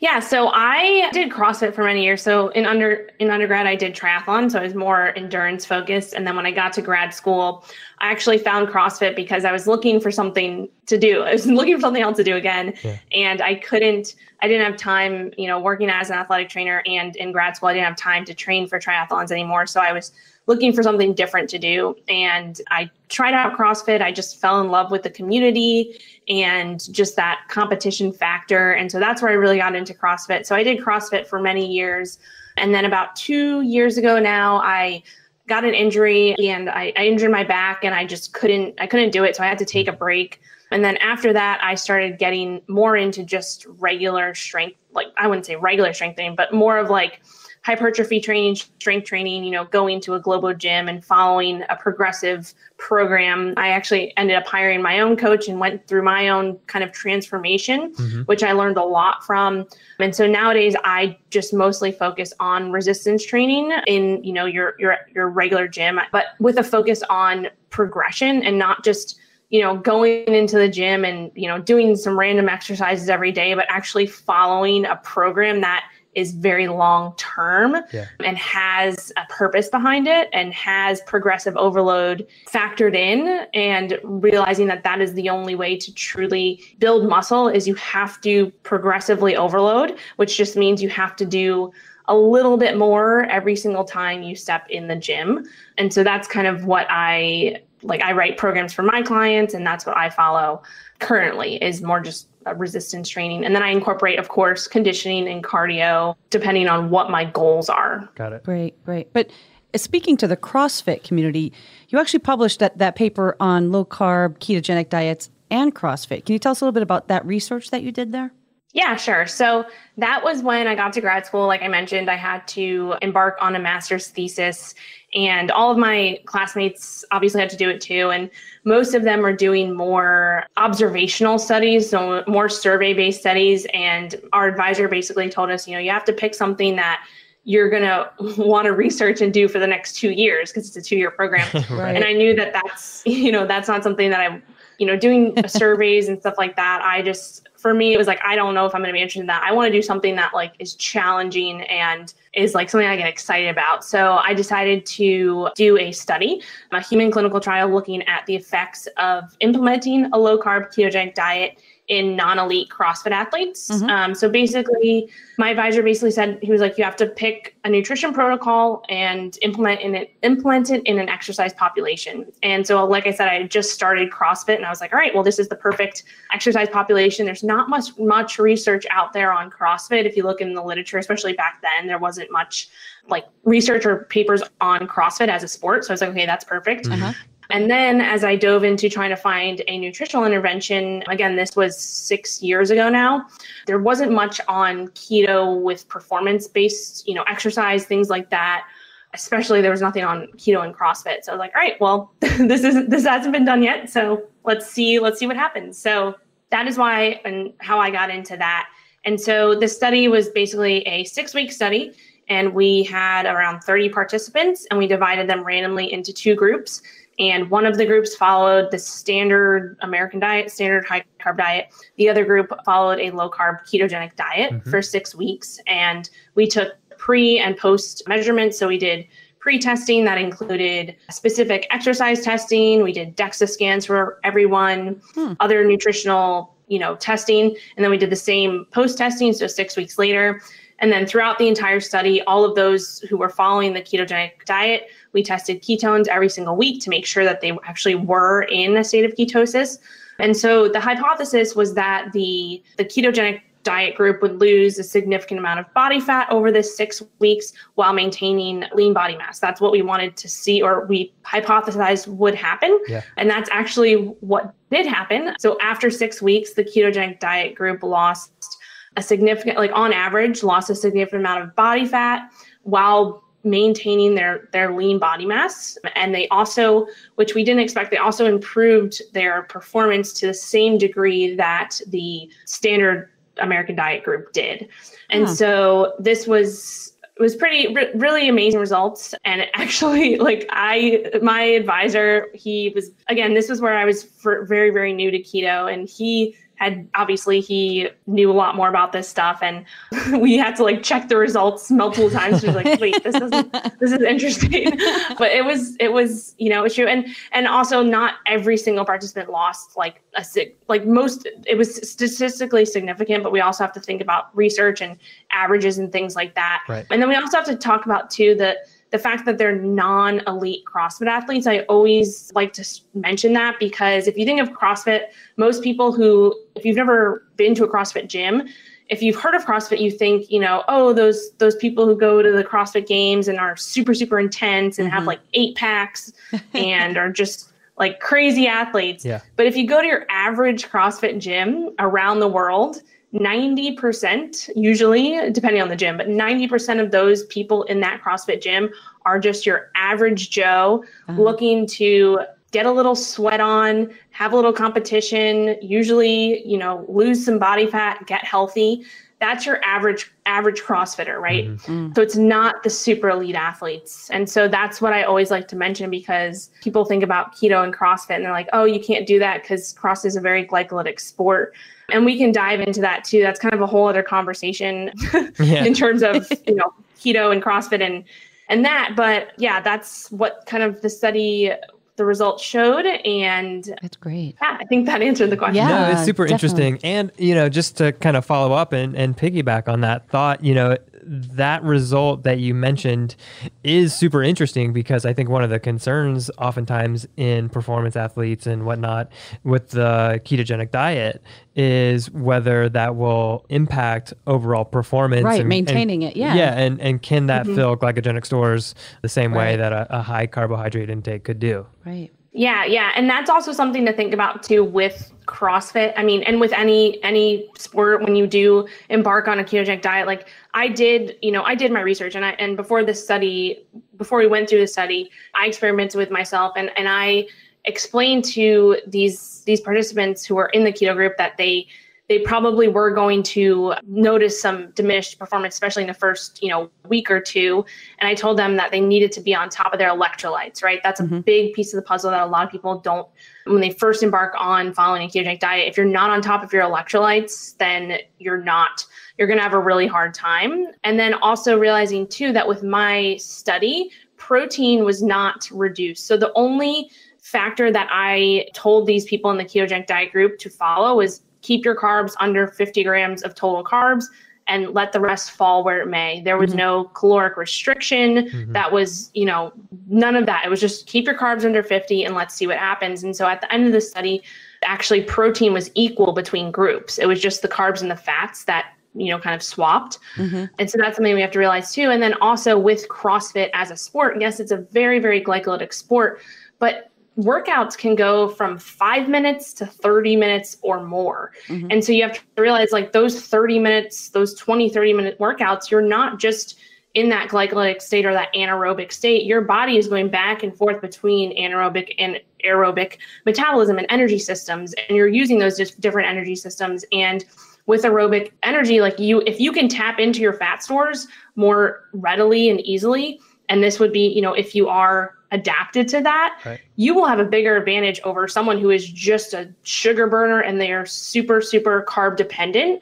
Yeah, so I did CrossFit for many years. So in under in undergrad, I did triathlon, so I was more endurance focused. And then when I got to grad school, I actually found CrossFit because I was looking for something to do. I was looking for something else to do again, yeah. and I couldn't. I didn't have time, you know, working as an athletic trainer and in grad school, I didn't have time to train for triathlons anymore. So I was looking for something different to do. And I tried out CrossFit. I just fell in love with the community and just that competition factor. And so that's where I really got into CrossFit. So I did CrossFit for many years. And then about two years ago now, I got an injury and I, I injured my back and I just couldn't I couldn't do it. So I had to take a break. And then after that, I started getting more into just regular strength, like I wouldn't say regular strength training, but more of like hypertrophy training, strength training, you know, going to a global gym and following a progressive program. I actually ended up hiring my own coach and went through my own kind of transformation, mm-hmm. which I learned a lot from. And so nowadays I just mostly focus on resistance training in, you know, your your your regular gym, but with a focus on progression and not just you know, going into the gym and, you know, doing some random exercises every day, but actually following a program that is very long term yeah. and has a purpose behind it and has progressive overload factored in and realizing that that is the only way to truly build muscle is you have to progressively overload which just means you have to do a little bit more every single time you step in the gym and so that's kind of what i like i write programs for my clients and that's what i follow currently is more just resistance training. And then I incorporate, of course, conditioning and cardio depending on what my goals are. Got it. Great, great. But uh, speaking to the CrossFit community, you actually published that, that paper on low carb ketogenic diets and CrossFit. Can you tell us a little bit about that research that you did there? Yeah, sure. So that was when I got to grad school. Like I mentioned, I had to embark on a master's thesis, and all of my classmates obviously had to do it too. And most of them are doing more observational studies, so more survey based studies. And our advisor basically told us, you know, you have to pick something that you're going to want to research and do for the next two years because it's a two year program. right. And I knew that that's, you know, that's not something that I, you know, doing surveys and stuff like that. I just, for me, it was like, I don't know if I'm going to be interested in that. I want to do something that like is challenging and is like something I get excited about. So I decided to do a study, a human clinical trial looking at the effects of implementing a low carb ketogenic diet in non-elite CrossFit athletes. Mm-hmm. Um, so basically, my advisor basically said he was like, you have to pick a nutrition protocol and implement in it, implement it in an exercise population. And so, like I said, I just started CrossFit, and I was like, all right, well, this is the perfect exercise population. There's not much much research out there on CrossFit. If you look in the literature, especially back then, there wasn't much like research or papers on CrossFit as a sport. So I was like, okay, that's perfect. Mm-hmm. And then as I dove into trying to find a nutritional intervention, again, this was six years ago now, there wasn't much on keto with performance based, you know, exercise, things like that. Especially there was nothing on keto and CrossFit. So I was like, all right, well, this isn't this hasn't been done yet. So let's see, let's see what happens. So that is why and how I got into that. And so the study was basically a six week study and we had around 30 participants and we divided them randomly into two groups and one of the groups followed the standard American diet, standard high carb diet. The other group followed a low carb ketogenic diet mm-hmm. for six weeks. And we took pre and post measurements. So we did pre testing that included specific exercise testing. We did DEXA scans for everyone, hmm. other nutritional you know testing and then we did the same post testing so 6 weeks later and then throughout the entire study all of those who were following the ketogenic diet we tested ketones every single week to make sure that they actually were in a state of ketosis. And so the hypothesis was that the, the ketogenic diet group would lose a significant amount of body fat over this six weeks while maintaining lean body mass. That's what we wanted to see, or we hypothesized would happen. Yeah. And that's actually what did happen. So after six weeks, the ketogenic diet group lost a significant, like on average, lost a significant amount of body fat while maintaining their their lean body mass. And they also which we didn't expect they also improved their performance to the same degree that the standard american diet group did. And huh. so this was was pretty re- really amazing results. And actually like i my advisor he was again this was where i was very very new to keto. And he had obviously he knew a lot more about this stuff and we had to like check the results multiple times. He was like wait this is this is interesting. But it was it was you know issue and and also not every single participant lost like a like most it was statistically significant but we also have to think about research and averages and things like that. Right. and then we also have to talk about too that the fact that they're non elite CrossFit athletes, I always like to mention that because if you think of CrossFit, most people who, if you've never been to a CrossFit gym, if you've heard of CrossFit, you think, you know, oh, those those people who go to the CrossFit games and are super, super intense and mm-hmm. have like eight packs and are just like crazy athletes. Yeah. But if you go to your average CrossFit gym around the world, 90%, usually, depending on the gym, but 90% of those people in that CrossFit gym are just your average Joe uh-huh. looking to get a little sweat on, have a little competition, usually, you know, lose some body fat, get healthy. That's your average average CrossFitter, right? Mm-hmm. Mm. So it's not the super elite athletes. And so that's what I always like to mention because people think about keto and CrossFit and they're like, "Oh, you can't do that cuz cross is a very glycolytic sport." And we can dive into that too. That's kind of a whole other conversation yeah. in terms of you know keto and CrossFit and and that. But yeah, that's what kind of the study the results showed and that's great yeah i think that answered the question yeah no, it's super definitely. interesting and you know just to kind of follow up and, and piggyback on that thought you know that result that you mentioned is super interesting because I think one of the concerns oftentimes in performance athletes and whatnot with the ketogenic diet is whether that will impact overall performance. Right, and, maintaining and, it. Yeah. Yeah. And, and can that mm-hmm. fill glycogenic stores the same right. way that a, a high carbohydrate intake could do? Right. Yeah, yeah, and that's also something to think about too with CrossFit. I mean, and with any any sport when you do embark on a ketogenic diet, like I did, you know, I did my research and I and before this study, before we went through the study, I experimented with myself and and I explained to these these participants who are in the keto group that they they probably were going to notice some diminished performance, especially in the first, you know, week or two. And I told them that they needed to be on top of their electrolytes, right? That's a mm-hmm. big piece of the puzzle that a lot of people don't when they first embark on following a ketogenic diet. If you're not on top of your electrolytes, then you're not you're going to have a really hard time. And then also realizing too that with my study, protein was not reduced. So the only factor that I told these people in the ketogenic diet group to follow was keep your carbs under 50 grams of total carbs and let the rest fall where it may. There was mm-hmm. no caloric restriction. Mm-hmm. That was, you know, none of that. It was just keep your carbs under 50 and let's see what happens. And so at the end of the study, actually protein was equal between groups. It was just the carbs and the fats that, you know, kind of swapped. Mm-hmm. And so that's something we have to realize too. And then also with CrossFit as a sport, yes, it's a very, very glycolytic sport, but workouts can go from five minutes to 30 minutes or more. Mm-hmm. And so you have to realize like those 30 minutes, those 20, 30 minute workouts, you're not just in that glycolytic state or that anaerobic state. Your body is going back and forth between anaerobic and aerobic metabolism and energy systems. And you're using those just different energy systems. And with aerobic energy, like you, if you can tap into your fat stores more readily and easily, and this would be, you know, if you are adapted to that, right. you will have a bigger advantage over someone who is just a sugar burner and they are super, super carb dependent.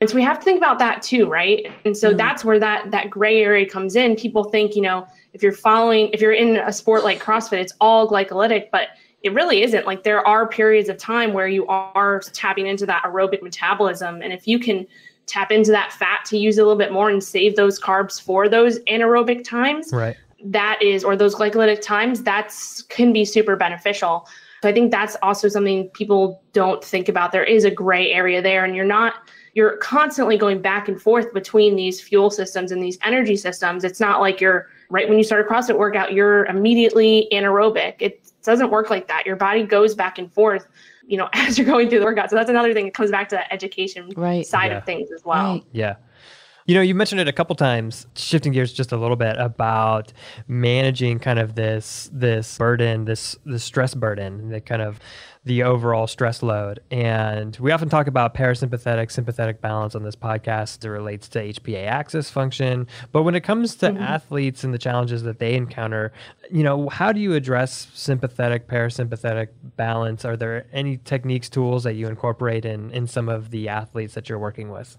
And so we have to think about that too, right? And so mm that's where that that gray area comes in. People think, you know, if you're following, if you're in a sport like CrossFit, it's all glycolytic, but it really isn't. Like there are periods of time where you are tapping into that aerobic metabolism. And if you can tap into that fat to use a little bit more and save those carbs for those anaerobic times, right that is or those glycolytic times that's can be super beneficial. So i think that's also something people don't think about. There is a gray area there and you're not you're constantly going back and forth between these fuel systems and these energy systems. It's not like you're right when you start a crossfit workout you're immediately anaerobic. It doesn't work like that. Your body goes back and forth you know as you're going through the workout. So that's another thing that comes back to that education right. side yeah. of things as well. Right. yeah you know, you mentioned it a couple times, shifting gears just a little bit about managing kind of this this burden, this this stress burden, the kind of the overall stress load. And we often talk about parasympathetic sympathetic balance on this podcast as it relates to HPA axis function. But when it comes to mm-hmm. athletes and the challenges that they encounter, you know, how do you address sympathetic parasympathetic balance? Are there any techniques, tools that you incorporate in in some of the athletes that you're working with?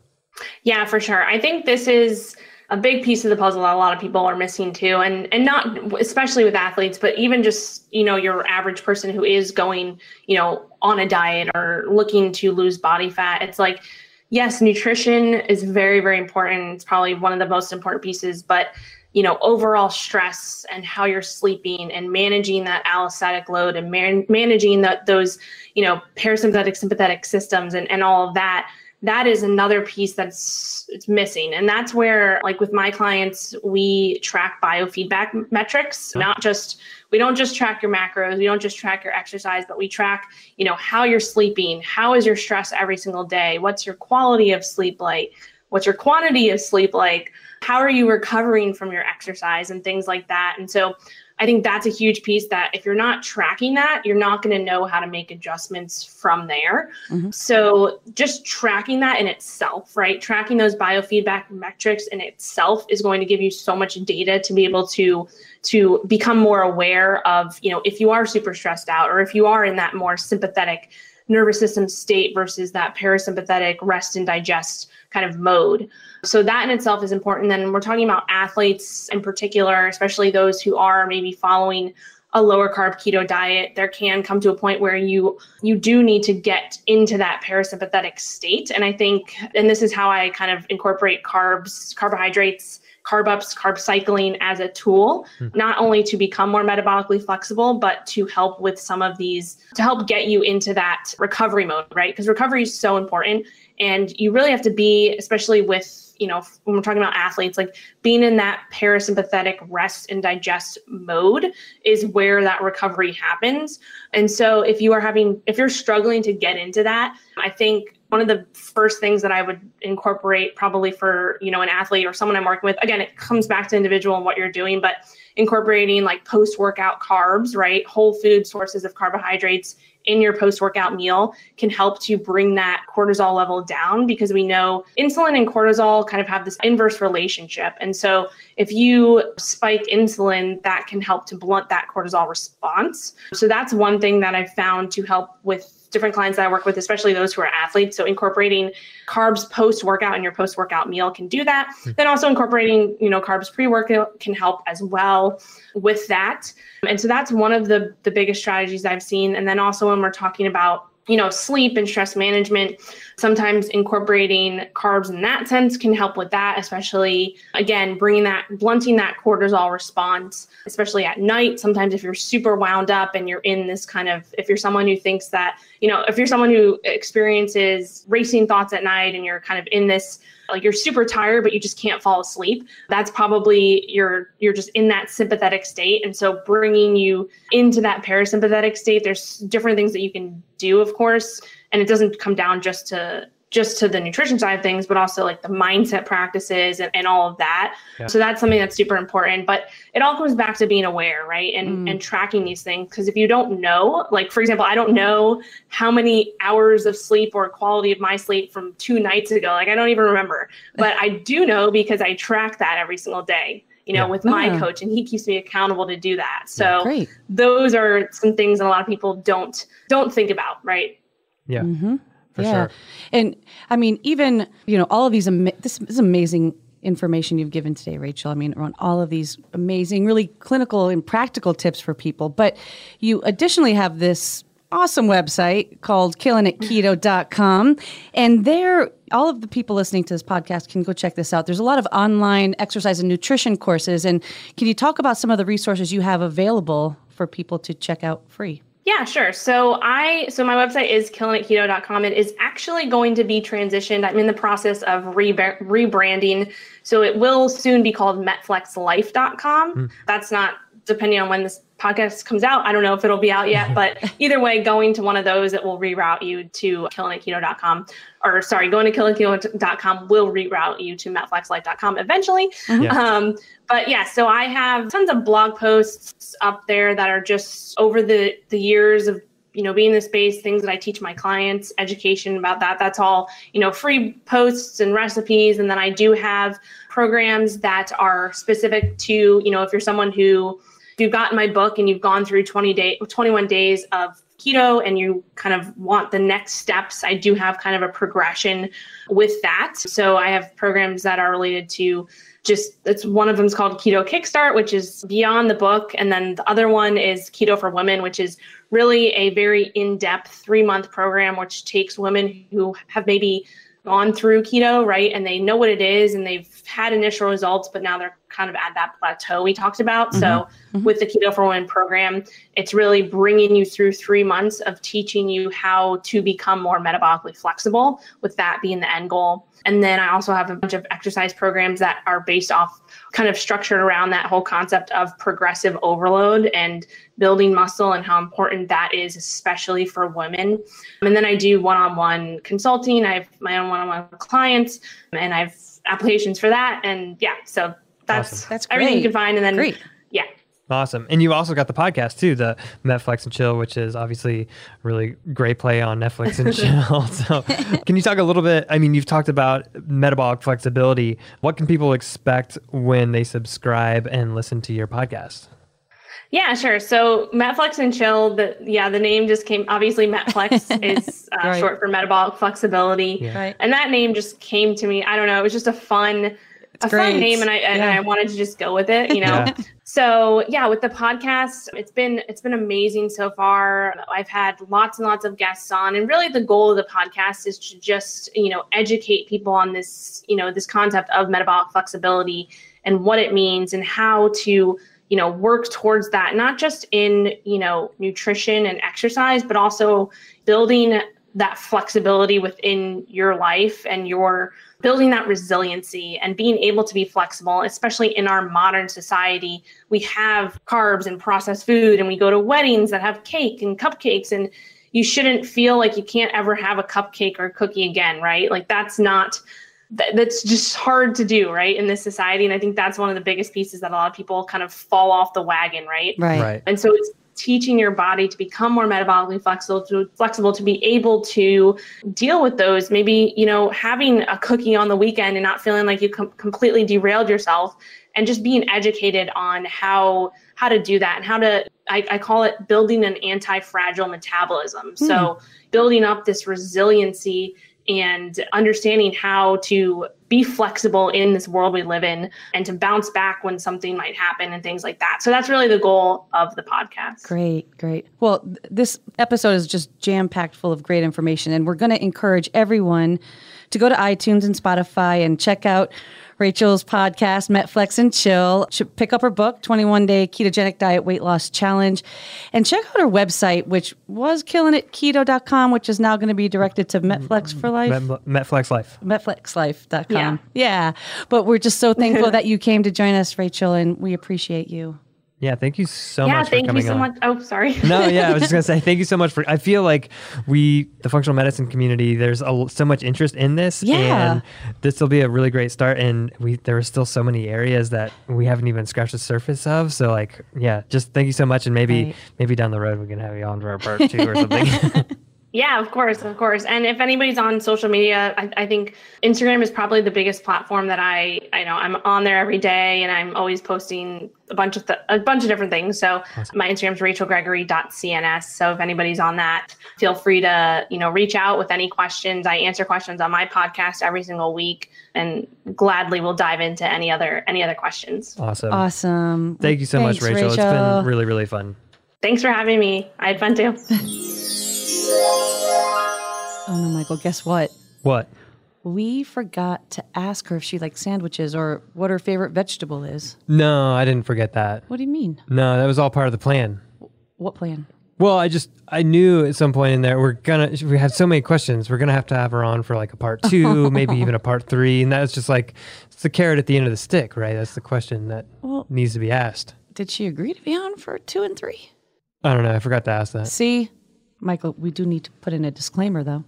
Yeah, for sure. I think this is a big piece of the puzzle that a lot of people are missing too and and not especially with athletes but even just you know your average person who is going you know on a diet or looking to lose body fat it's like yes nutrition is very very important it's probably one of the most important pieces but you know overall stress and how you're sleeping and managing that allostatic load and man- managing that those you know parasympathetic sympathetic systems and, and all of that that is another piece that's it's missing. And that's where like with my clients we track biofeedback metrics. Not just we don't just track your macros we don't just track your exercise but we track you know how you're sleeping how is your stress every single day what's your quality of sleep like what's your quantity of sleep like how are you recovering from your exercise and things like that. And so I think that's a huge piece that if you're not tracking that, you're not going to know how to make adjustments from there. Mm-hmm. So just tracking that in itself, right? Tracking those biofeedback metrics in itself is going to give you so much data to be able to to become more aware of, you know, if you are super stressed out or if you are in that more sympathetic nervous system state versus that parasympathetic rest and digest kind of mode. So that in itself is important. Then we're talking about athletes in particular, especially those who are maybe following a lower carb keto diet there can come to a point where you you do need to get into that parasympathetic state and i think and this is how i kind of incorporate carbs carbohydrates carb ups carb cycling as a tool hmm. not only to become more metabolically flexible but to help with some of these to help get you into that recovery mode right because recovery is so important and you really have to be especially with you know, when we're talking about athletes, like being in that parasympathetic rest and digest mode is where that recovery happens. And so if you are having, if you're struggling to get into that, I think one of the first things that I would incorporate probably for, you know, an athlete or someone I'm working with, again, it comes back to individual and what you're doing, but incorporating like post workout carbs, right? Whole food sources of carbohydrates in your post workout meal can help to bring that cortisol level down because we know insulin and cortisol kind of have this inverse relationship. And so if you spike insulin, that can help to blunt that cortisol response. So that's one thing that I've found to help with different clients that I work with, especially those who are athletes. So incorporating carbs post workout in your post workout meal can do that. Mm-hmm. Then also incorporating, you know, carbs pre workout can help as well with that. And so that's one of the the biggest strategies I've seen. And then also when we're talking about you know, sleep and stress management. Sometimes incorporating carbs in that sense can help with that, especially again, bringing that, blunting that cortisol response, especially at night. Sometimes if you're super wound up and you're in this kind of, if you're someone who thinks that, you know, if you're someone who experiences racing thoughts at night and you're kind of in this like you're super tired but you just can't fall asleep that's probably you're you're just in that sympathetic state and so bringing you into that parasympathetic state there's different things that you can do of course and it doesn't come down just to just to the nutrition side of things, but also like the mindset practices and, and all of that. Yeah. So that's something that's super important. But it all comes back to being aware, right? And mm. and tracking these things. Because if you don't know, like for example, I don't know how many hours of sleep or quality of my sleep from two nights ago. Like I don't even remember. But I do know because I track that every single day you know, yeah. with my coach, and he keeps me accountable to do that. So yeah, those are some things that a lot of people don't don't think about, right? Yeah. Mm-hmm for yeah. sure. And I mean, even you know, all of these ama- this is amazing information you've given today, Rachel. I mean, on all of these amazing, really clinical and practical tips for people. But you additionally have this awesome website called killingitketo.com. And there, all of the people listening to this podcast can go check this out. There's a lot of online exercise and nutrition courses. And can you talk about some of the resources you have available for people to check out free? Yeah, sure. So I so my website is killingitketo.com. It is actually going to be transitioned. I'm in the process of re- rebranding. So it will soon be called metflexlife.com. Mm. That's not depending on when this podcast comes out. I don't know if it'll be out yet, but either way, going to one of those, it will reroute you to killingitketo.com. Or sorry, going to killingitketo.com will reroute you to metflexlife.com eventually. Mm-hmm. Yeah. Um, but yeah, so I have tons of blog posts up there that are just over the the years of you know being in the space things that i teach my clients education about that that's all you know free posts and recipes and then i do have programs that are specific to you know if you're someone who if you've gotten my book and you've gone through 20 day 21 days of keto and you kind of want the next steps i do have kind of a progression with that. So i have programs that are related to just it's one of them is called keto kickstart which is beyond the book. And then the other one is keto for women which is really a very in-depth three month program which takes women who have maybe gone through keto right? And they know what it is and they've had initial results but now they're kind of at that plateau we talked about. Mm-hmm. So mm-hmm. with the Keto for Women program, it's really bringing you through three months of teaching you how to become more metabolically flexible, with that being the end goal. And then I also have a bunch of exercise programs that are based off kind of structured around that whole concept of progressive overload and building muscle and how important that is, especially for women. And then I do one on one consulting. I have my own one on one clients and I have applications for that. And yeah, so that's, awesome. that's everything you can find. And then, great. yeah. Awesome. And you also got the podcast too, the Metflex and Chill, which is obviously really great play on Netflix and Chill. so, can you talk a little bit? I mean, you've talked about metabolic flexibility. What can people expect when they subscribe and listen to your podcast? Yeah, sure. So Metflex and Chill, the yeah, the name just came. Obviously, Metflex is uh, right. short for metabolic flexibility, yeah. right. and that name just came to me. I don't know. It was just a fun, it's a great. fun name, and I and yeah. I wanted to just go with it. You know. yeah. So yeah, with the podcast, it's been it's been amazing so far. I've had lots and lots of guests on, and really the goal of the podcast is to just you know educate people on this you know this concept of metabolic flexibility and what it means and how to you know work towards that not just in you know nutrition and exercise but also building that flexibility within your life and your building that resiliency and being able to be flexible especially in our modern society. We have carbs and processed food and we go to weddings that have cake and cupcakes and you shouldn't feel like you can't ever have a cupcake or a cookie again right? Like that's not that's just hard to do right in this society. And i think that's one of the biggest pieces that a lot of people kind of fall off the wagon right? Right, right. and so it's teaching your body to become more metabolically flexible to flexible to be able to deal with those maybe you know having a cookie on the weekend and not feeling like you com- completely derailed yourself and just being educated on how how to do that and how to I, I call it building an anti-fragile metabolism mm. so building up this resiliency and understanding how to be flexible in this world we live in and to bounce back when something might happen and things like that. So that's really the goal of the podcast. Great, great. Well, th- this episode is just jam packed full of great information, and we're going to encourage everyone to go to iTunes and Spotify and check out Rachel's podcast, Metflex and Chill. Pick up her book, 21 Day Ketogenic Diet Weight Loss Challenge, and check out her website, which was killing it, keto.com, which is now going to be directed to Metflex for Life. Met, Metflex Life. MetFlexLife.com. Yeah. yeah. But we're just so thankful that you came to join us, Rachel, and we appreciate you. Yeah, thank you so yeah, much. Yeah, thank you so on. much. Oh, sorry. no, yeah, I was just gonna say thank you so much for. I feel like we, the functional medicine community, there's a, so much interest in this, yeah. and this will be a really great start. And we there are still so many areas that we haven't even scratched the surface of. So like, yeah, just thank you so much, and maybe right. maybe down the road we can have you on for a part two or something. Yeah, of course, of course. And if anybody's on social media, I, I, think Instagram is probably the biggest platform that I I know I'm on there every day, and I'm always posting a bunch of th- a bunch of different things. So awesome. my Instagram is rachelgregory.cns. So if anybody's on that, feel free to you know reach out with any questions. I answer questions on my podcast every single week, and gladly will dive into any other any other questions. Awesome, awesome. Thank you so Thanks, much, Rachel. Rachel. It's been really really fun. Thanks for having me. I had fun too. Oh no, Michael, guess what? What? We forgot to ask her if she likes sandwiches or what her favorite vegetable is. No, I didn't forget that. What do you mean? No, that was all part of the plan. What plan? Well, I just I knew at some point in there we're gonna we had so many questions. We're gonna have to have her on for like a part two, maybe even a part three, and that was just like it's the carrot at the end of the stick, right? That's the question that well, needs to be asked. Did she agree to be on for two and three? I don't know. I forgot to ask that. See, Michael, we do need to put in a disclaimer though.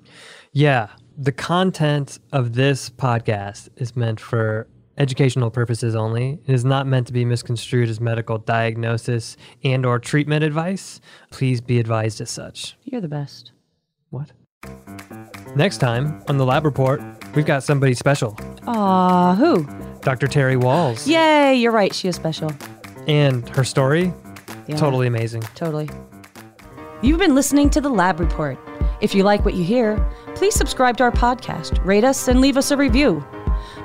Yeah. The content of this podcast is meant for educational purposes only. It is not meant to be misconstrued as medical diagnosis and or treatment advice. Please be advised as such. You're the best. What? Next time on the lab report, we've got somebody special. Aw, who? Dr. Terry Wahls. Yay, you're right. She is special. And her story, yeah, totally amazing. Totally. You've been listening to The Lab Report. If you like what you hear, please subscribe to our podcast, rate us, and leave us a review.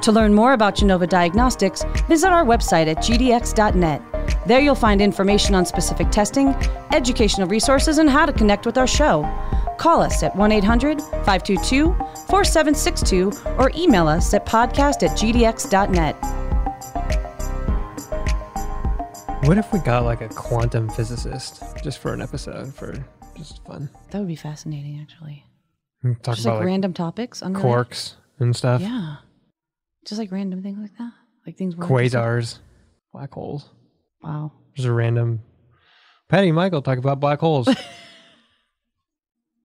To learn more about Genova Diagnostics, visit our website at gdx.net. There you'll find information on specific testing, educational resources, and how to connect with our show. Call us at 1 800 522 4762 or email us at podcast at gdx.net. What if we got like a quantum physicist just for an episode for just fun? That would be fascinating, actually. Hmm, talk Just about like, like, random topics. unrelated. quarks and stuff, Yeah. Just like random things like that. Like things. we're quasars, black holes. Wow. Just a random. Patty and Michael talk about black holes.